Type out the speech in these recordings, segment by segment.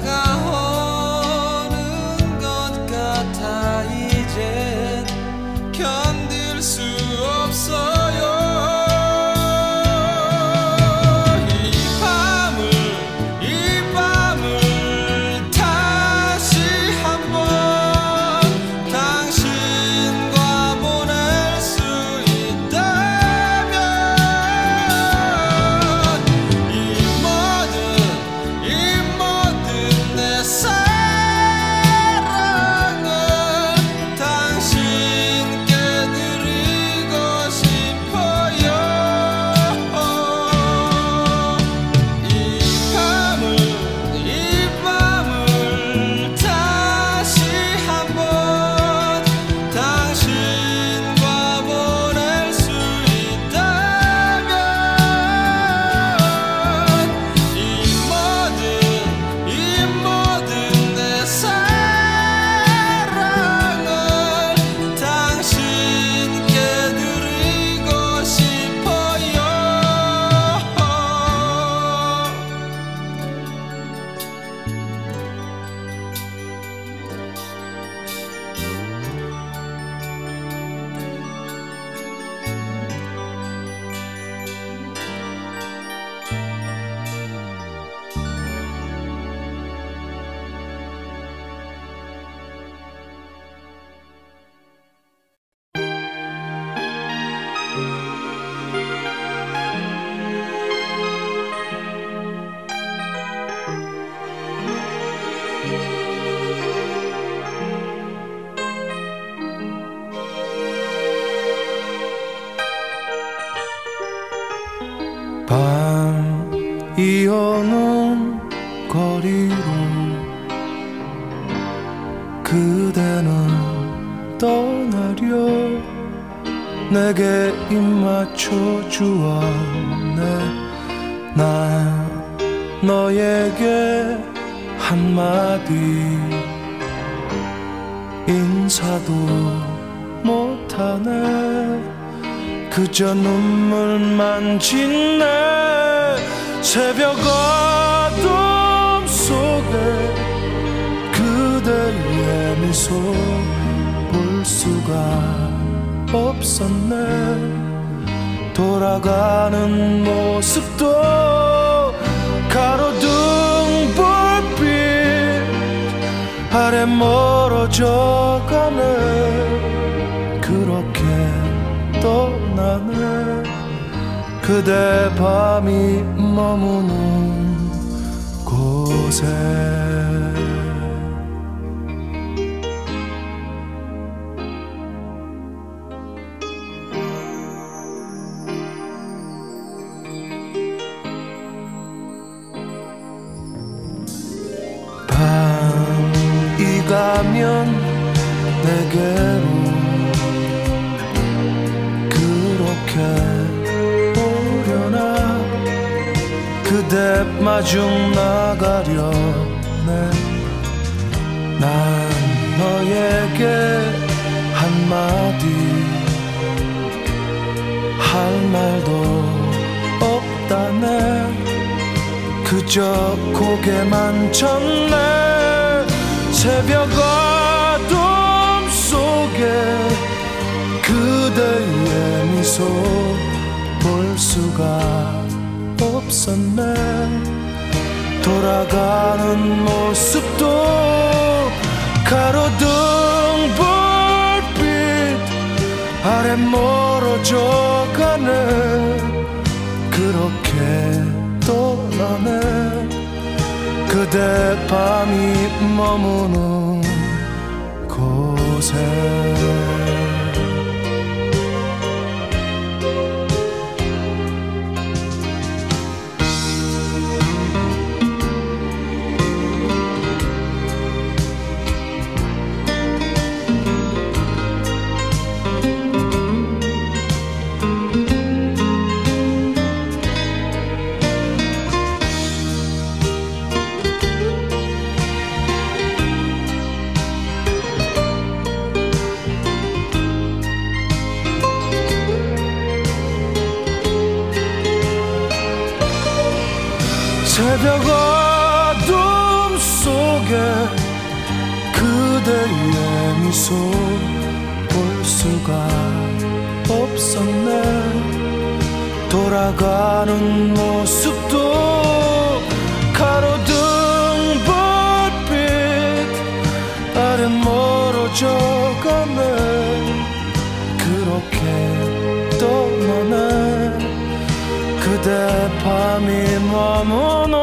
나가. 눈물만 짓네 새벽 어둠 속에 그대의 미소 볼 수가 없었네. 돌아가는 모습도 가로등 불빛 아래 멀어져 가네. 그렇게 떠나네 그대 밤이 머무는 곳에. 밤이 가면 내게로 그대 마중 나가려네. 난 너에게 한마디. 할 말도 없다네. 그저 고개만 쳤네. 새벽 어둠 속에 그대의 미소 볼 수가 없었네. 돌아가는 모습도 가로등 불빛 아래 멀어져 가네. 그렇게 떠나네. 그대 밤이 머무는 곳에 새벽 어둠 속에 그대의 미소 볼 수가 없었네. 돌아가는 모습도 가로등 불빛 아래 멀어져 가네. 그렇게 떠나네 그대 밤이 머무는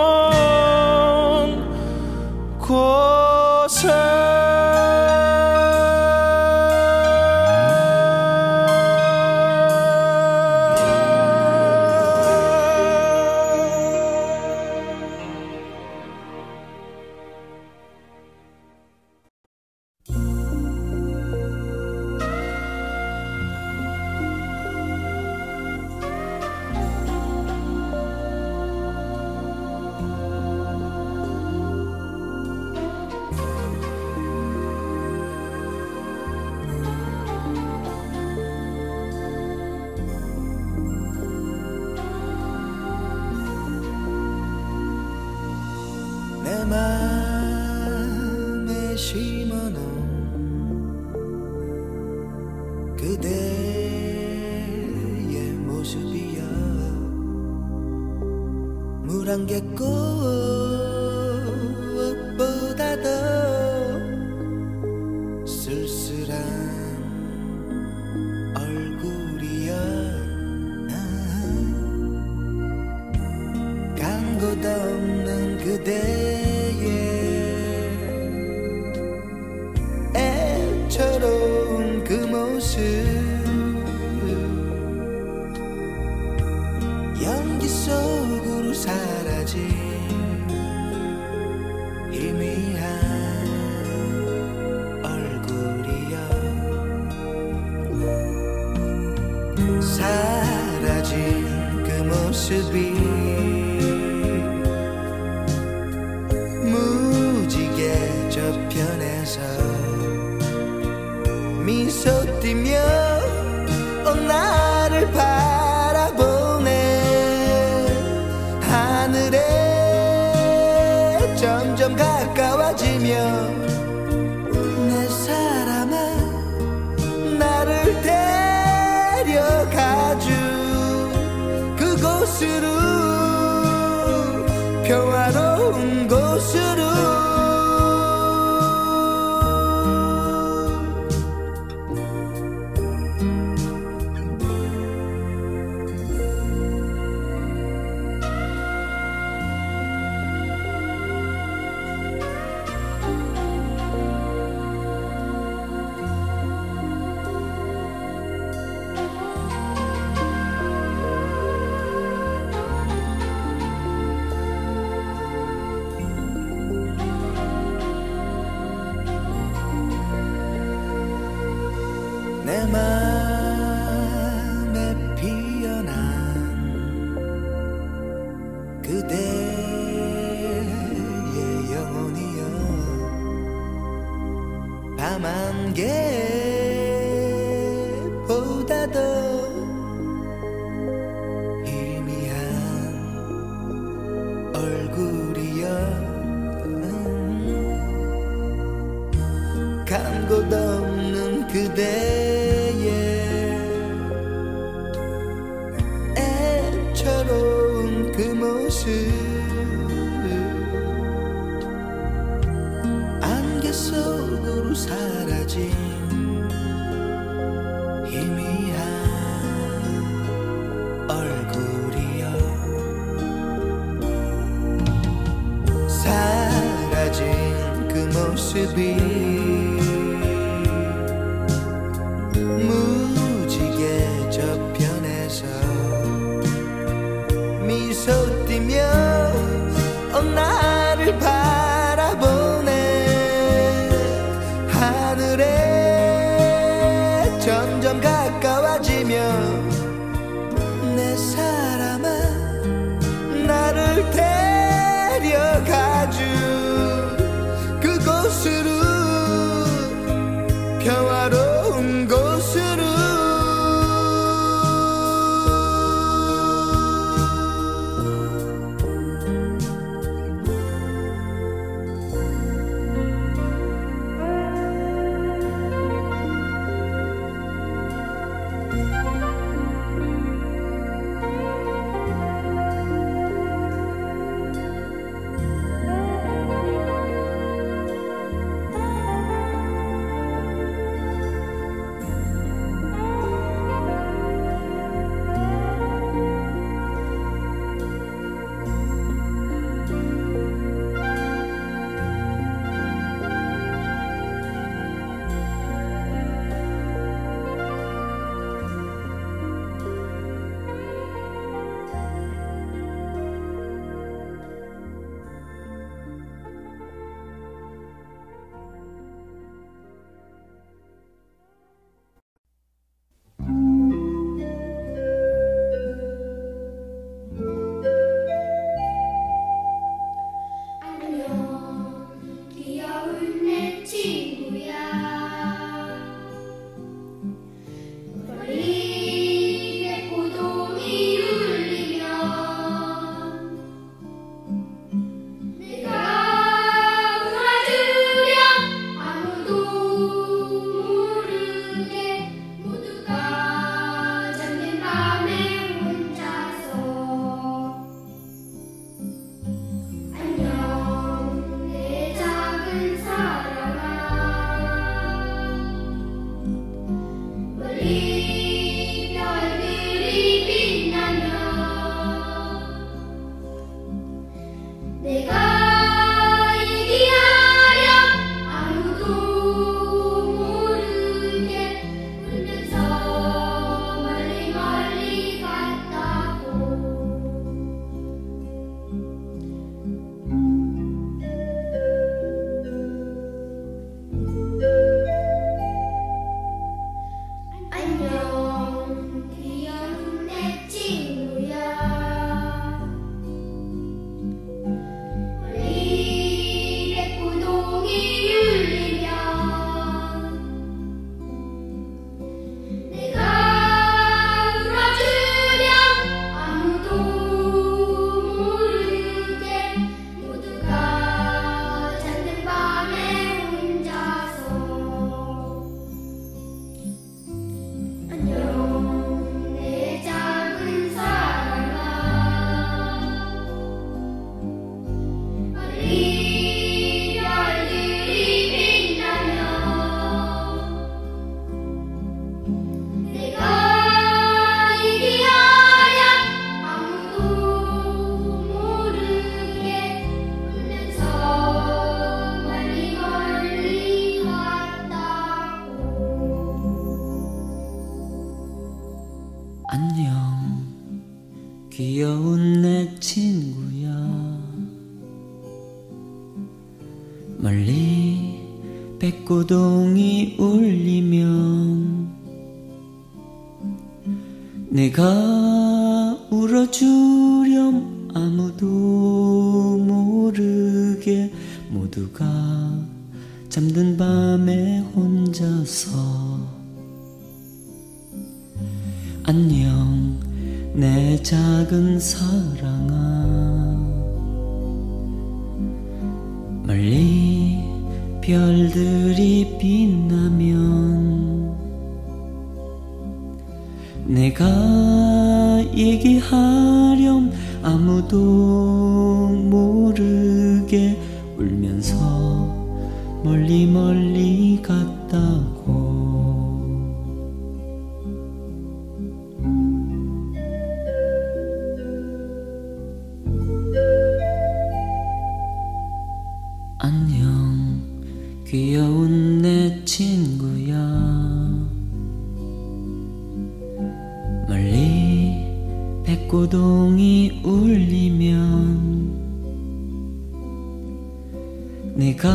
내가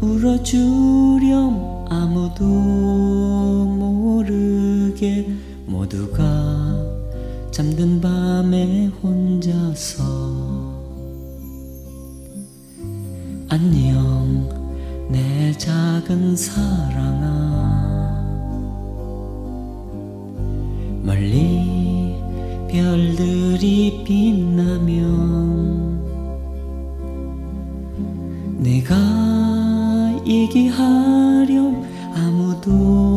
울어주렴 아무도 모르게 모두가 잠든 밤에 혼자서. 안녕 내 작은 사랑아. 멀리 별들이 빛나면 내가 이기하렴 아무도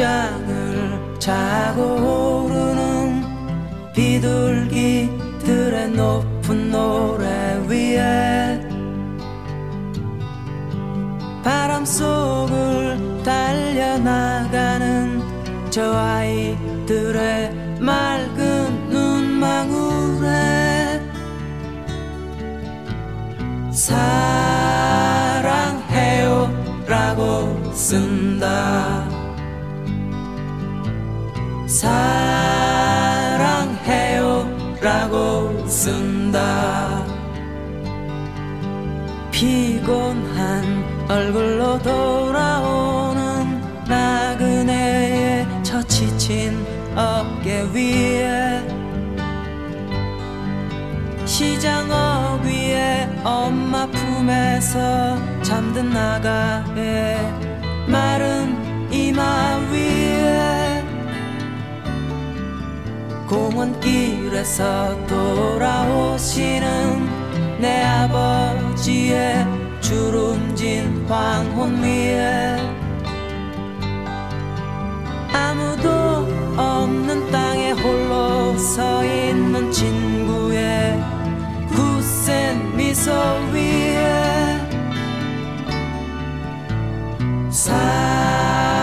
심장을 차고 오르는 비둘기들의 높은 노래 위에 바람 속을 달려나가는 저 아이들의 맑은 눈망울에 사랑해요라고 쓴다. 한다 피곤한 얼굴로 돌아오는 나그네의 처치친 어깨 위에 시장 어귀에 엄마 품에서 잠든 나가의 마른 이마 위에 공원길 에서 돌아오시는 내 아버지의 주름진 황혼 위에 아무도 없는 땅에 홀로 서 있는 친구의 굳센 미소 위에 사랑해요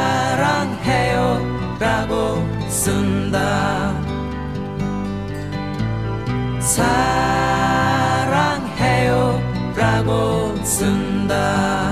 라고 쓴다 사랑해요 라고 쓴다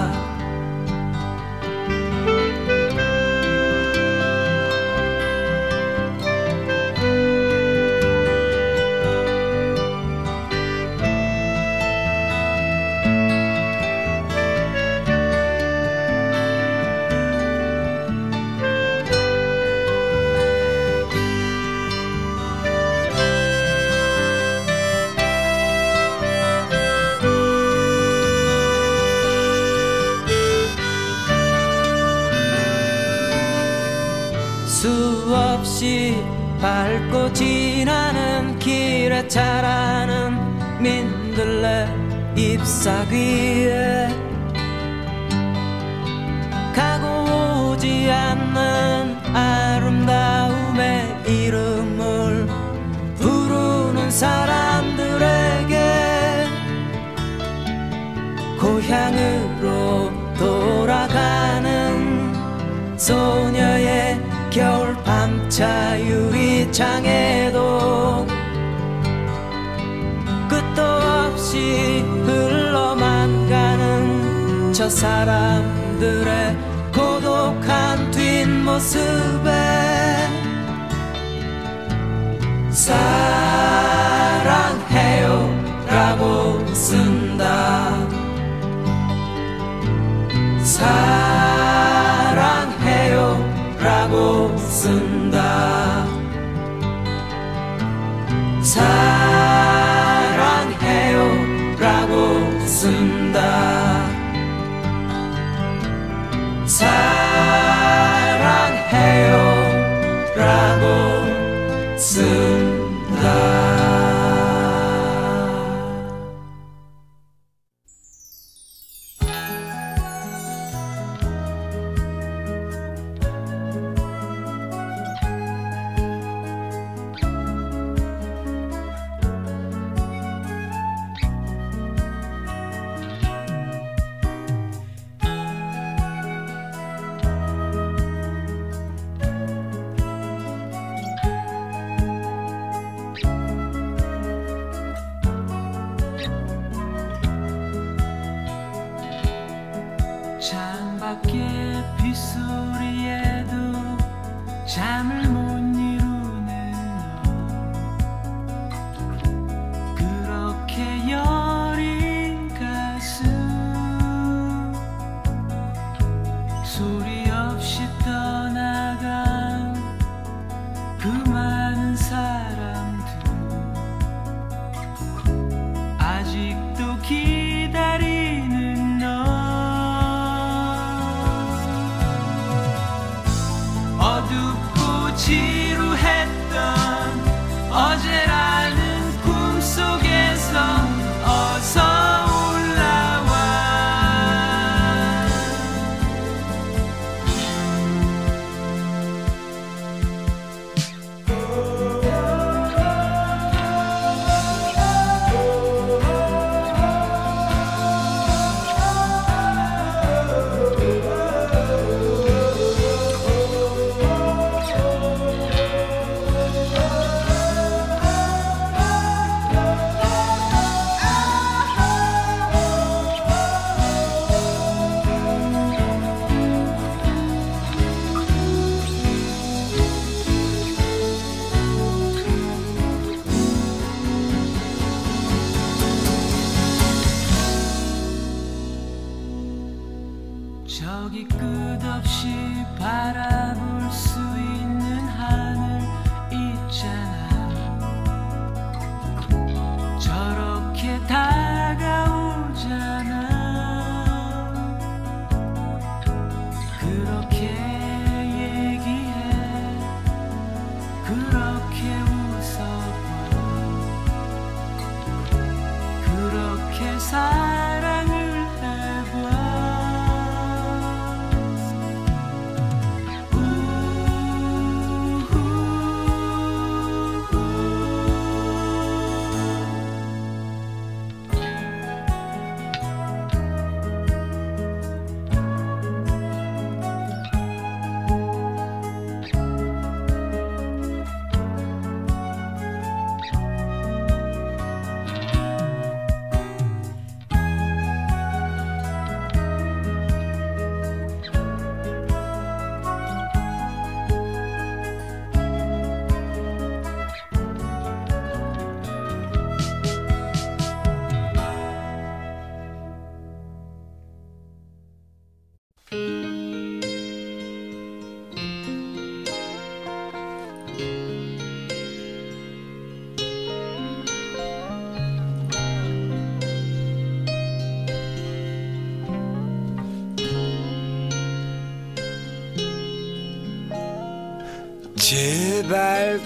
잎사귀에 가고 오지 않는 아름다움의 이름을 부르는 사람들에게 고향으로 돌아가는 소녀의 겨울 밤차 유리창에도 끝도 저 사람들의 고독한 뒷모습에 사랑해요 라고 쓴다. 사랑해요 라고 쓴다. 사랑해요 라고 쓴다 사랑해요 라고 쓴다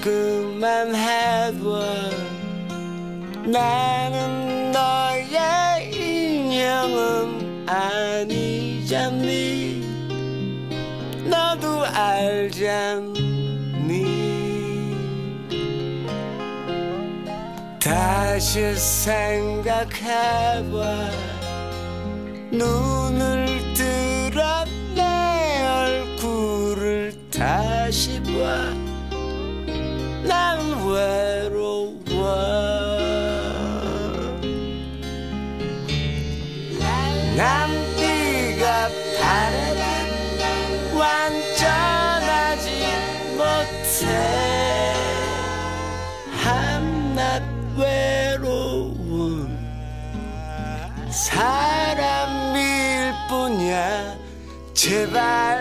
그만 해봐 나는 너의 인형은 아니잖니. 너도 알잖니. 다시 생각해봐. Goodbye.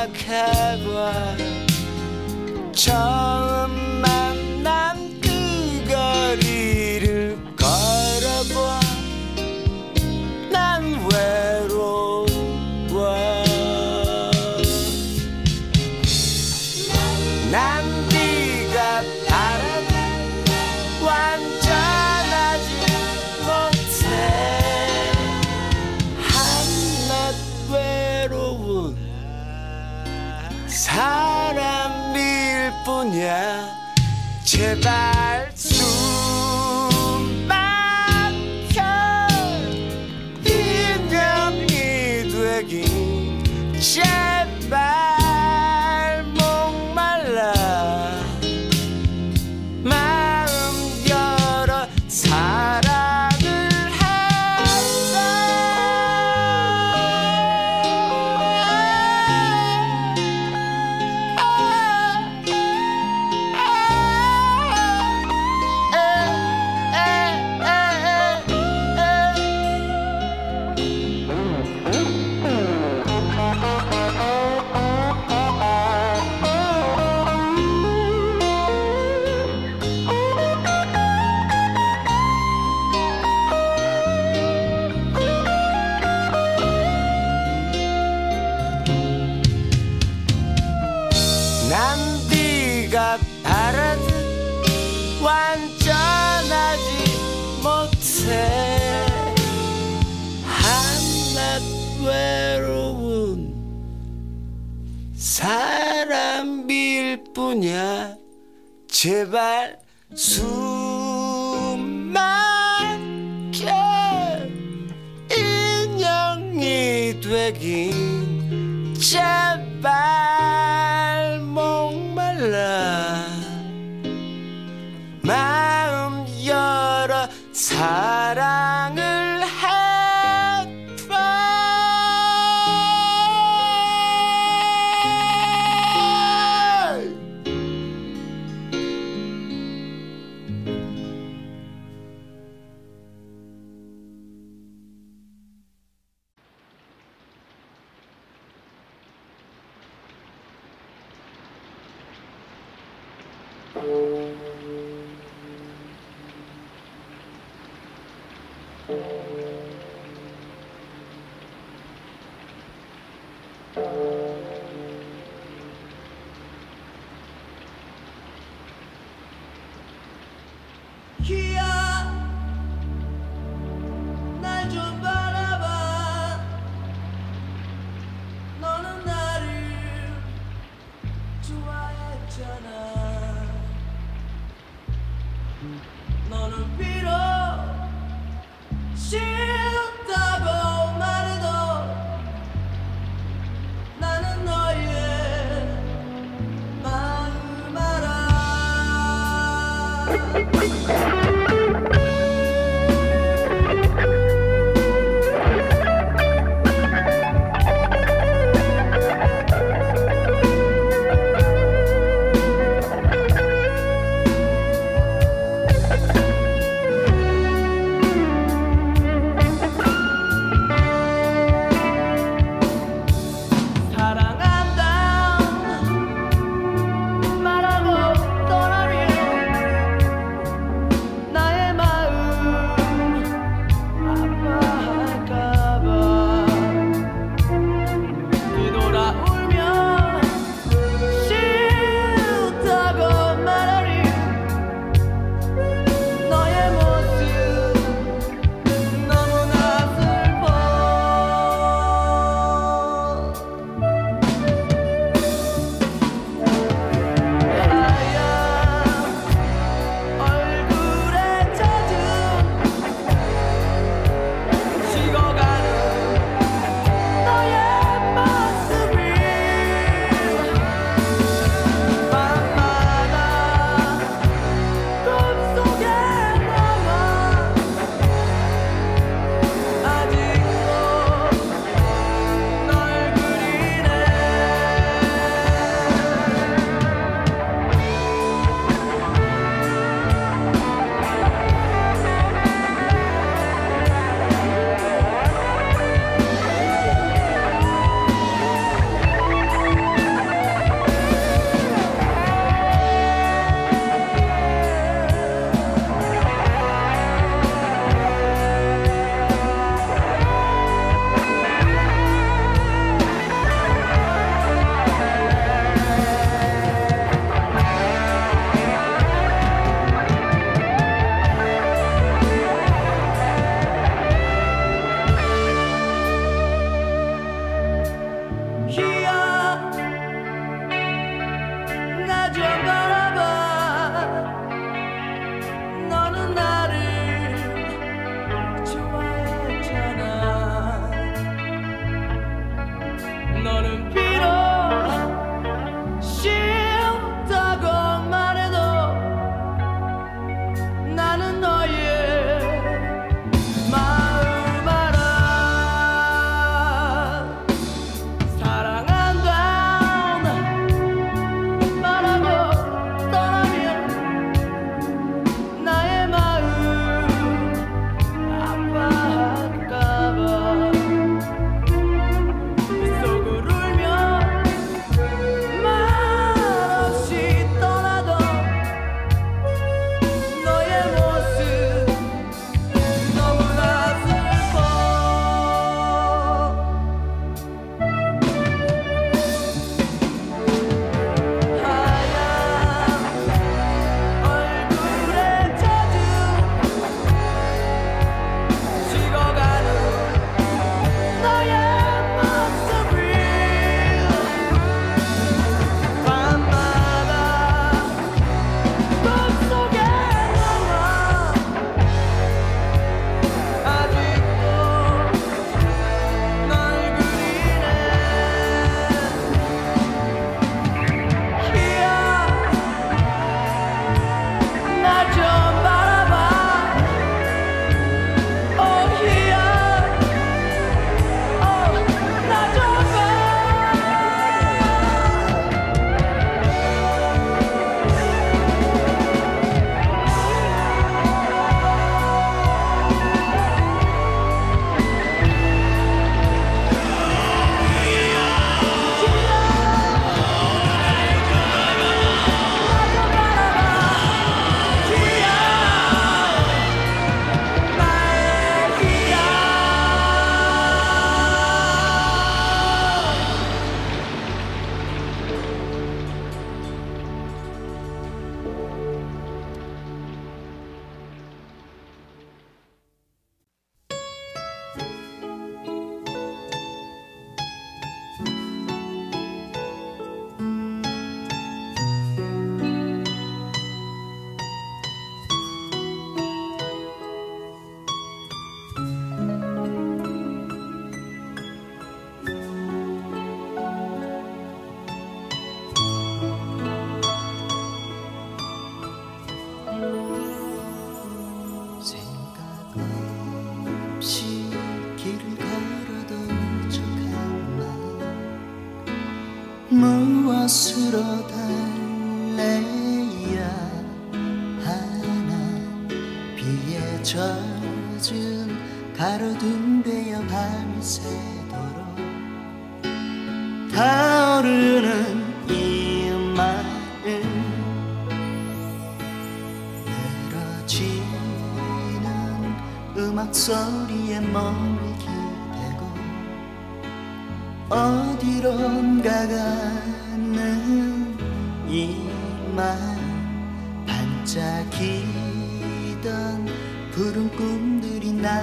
a acaba. 제발 숨 막혀 인형이 되긴 제발.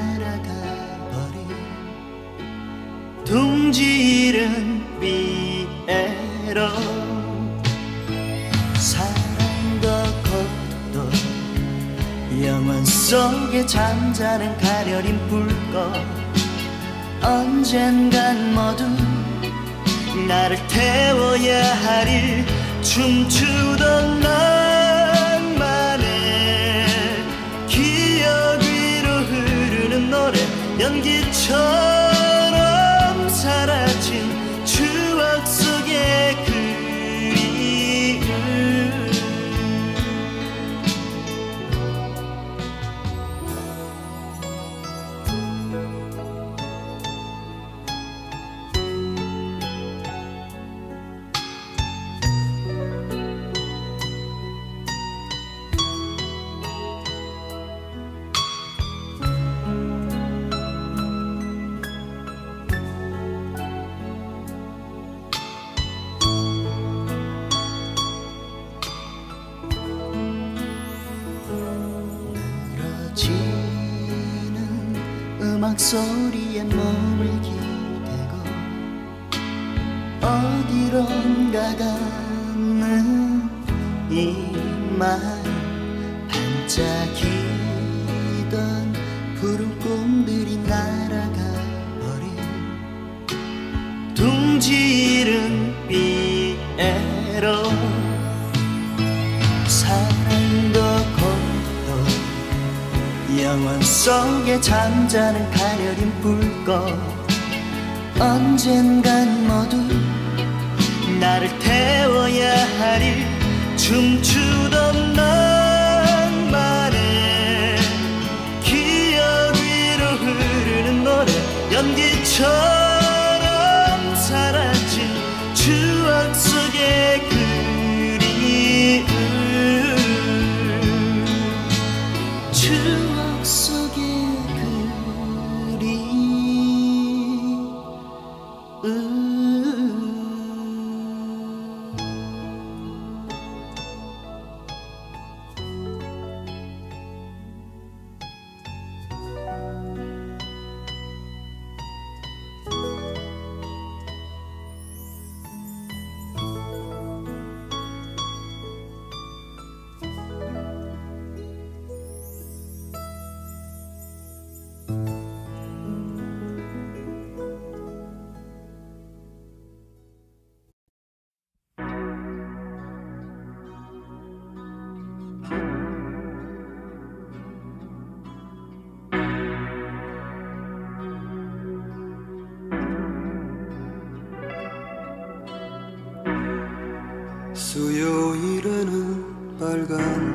날아가 버린 둥지른 비에로 사랑도 것도 영원 속에 잠자는 가려린 불꽃. 언젠간 모두 나를 태워야 하리 춤추던 날. 연기처럼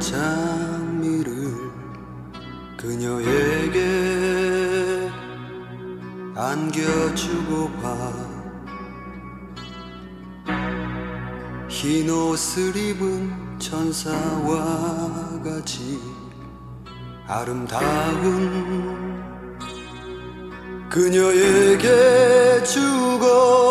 장미를 그녀에게 안겨주고 봐흰 옷을 입은 천사와 같이 아름다운 그녀에게 주고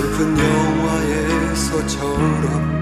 슬픈 영화에서처럼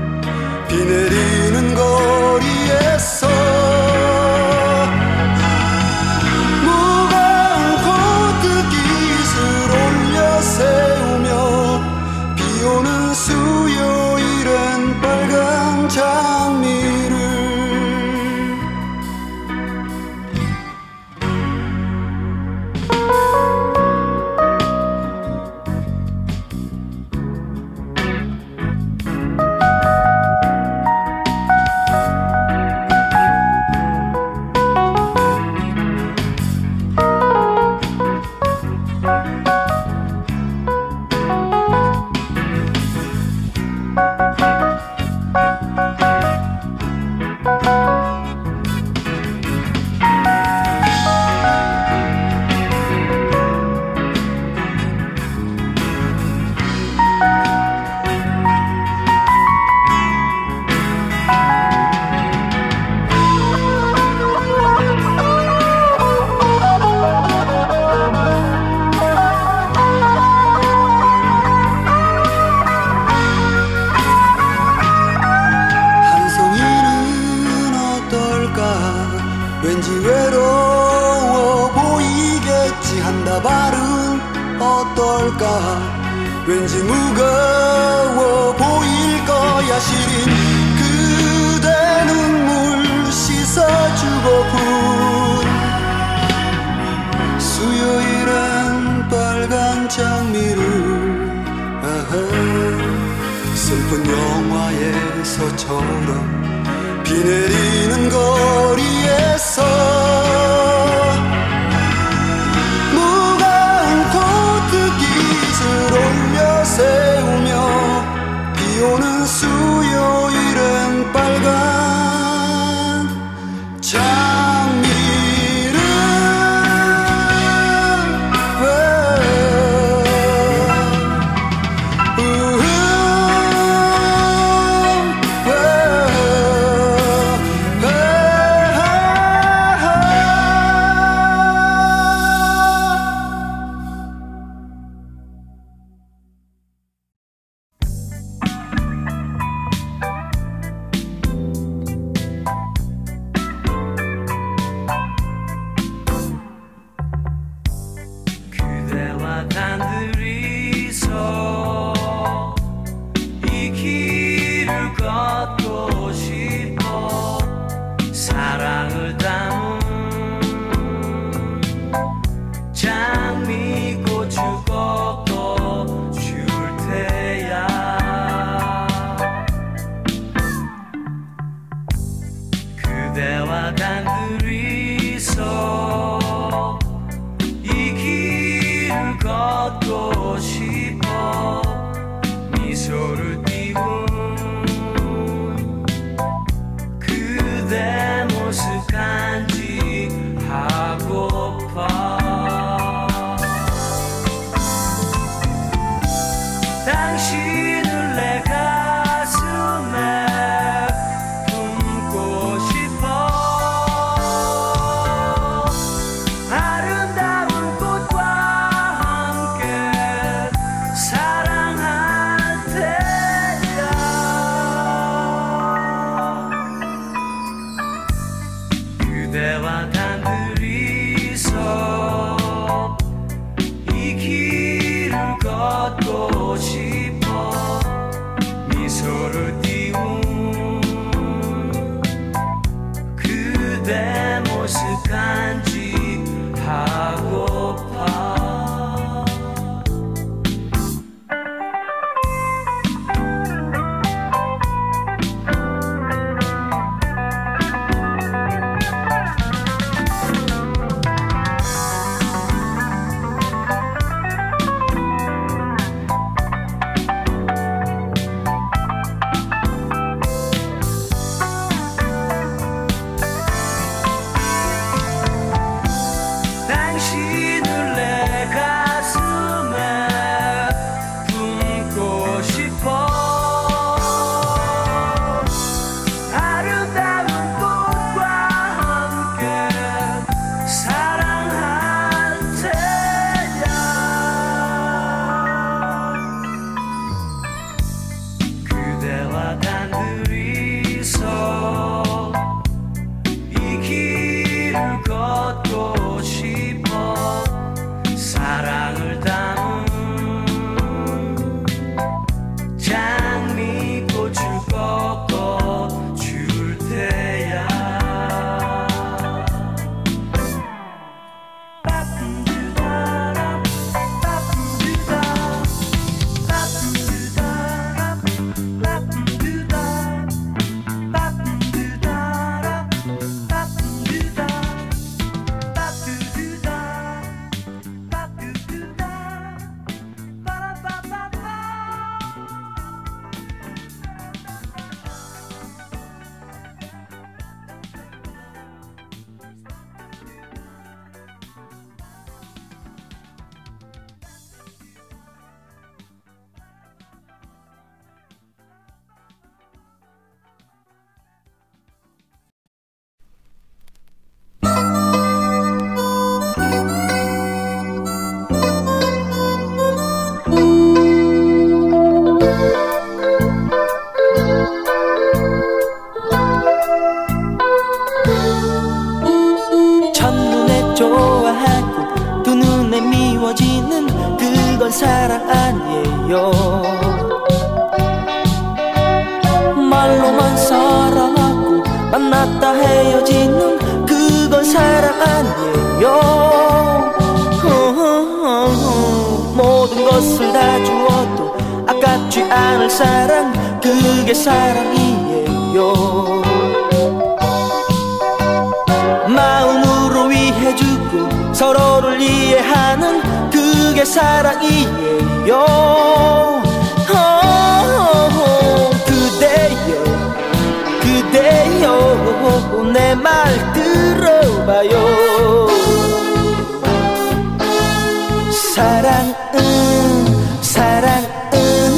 사랑할 때에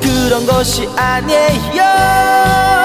꿈속 같지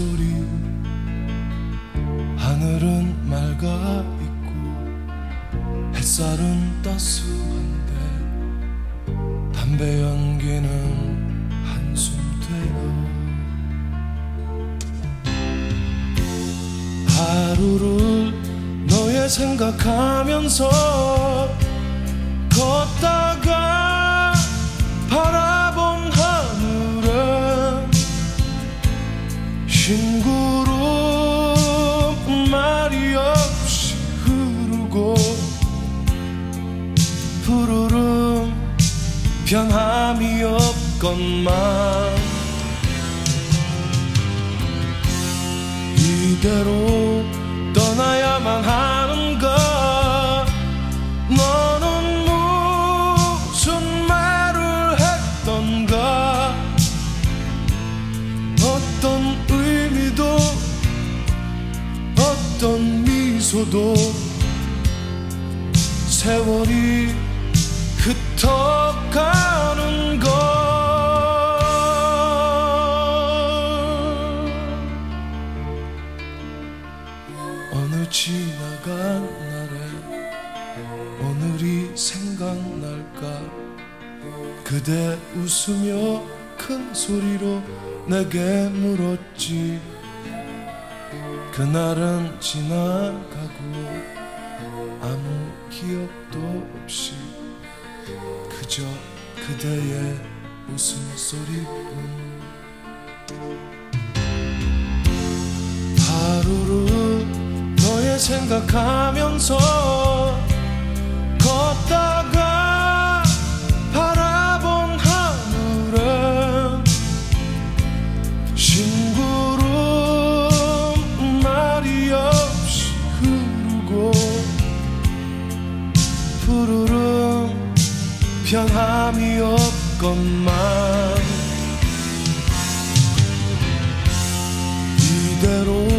소리. 하늘은 맑아 있고 햇살은 따스한데 담배 연기는 한숨대로 하루를 너의 생각하면서 없건만 이대로 떠나야만 하는가 너는 무슨 말을 했던가? 어떤 의미도 어떤 미소도 세월이 흩어가 지나간 날에 오늘이 생각날까? 그대 웃으며 큰 소리로 내게 물었지. 그날은 지나가고 아무 기억도 없이 그저 그대의 웃음소리뿐. 하루를 생각하면서 걷다가 바라본 하늘은 심구름 말이 없이 흐르고 푸르름 변함이 없건만 이대로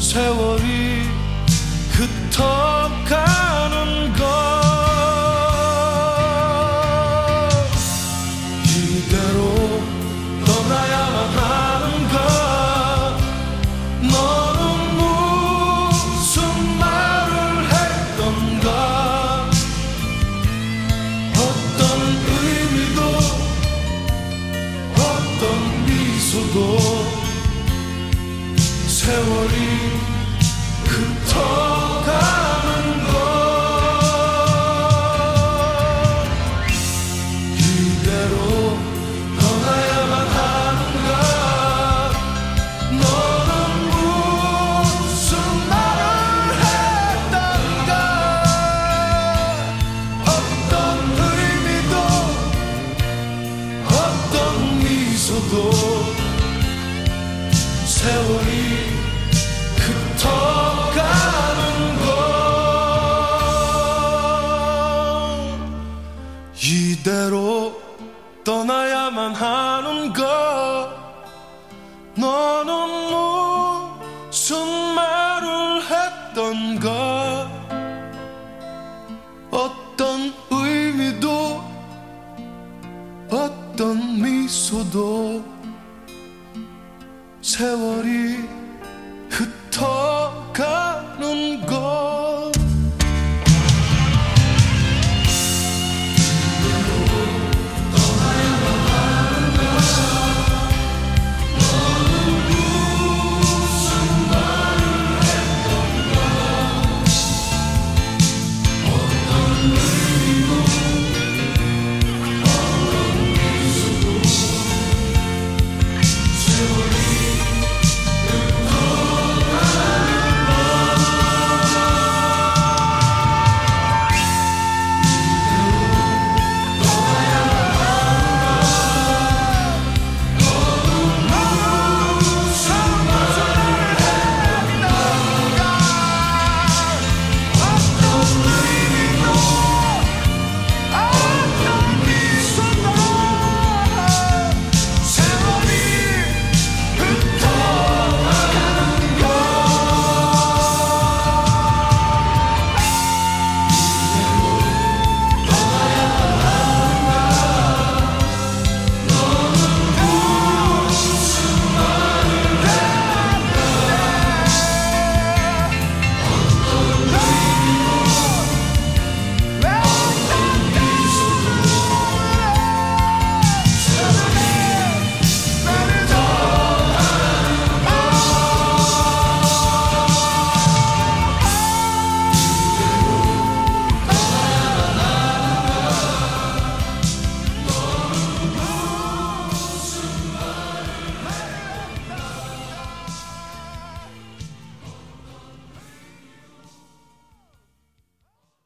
세월. 있어도 세월이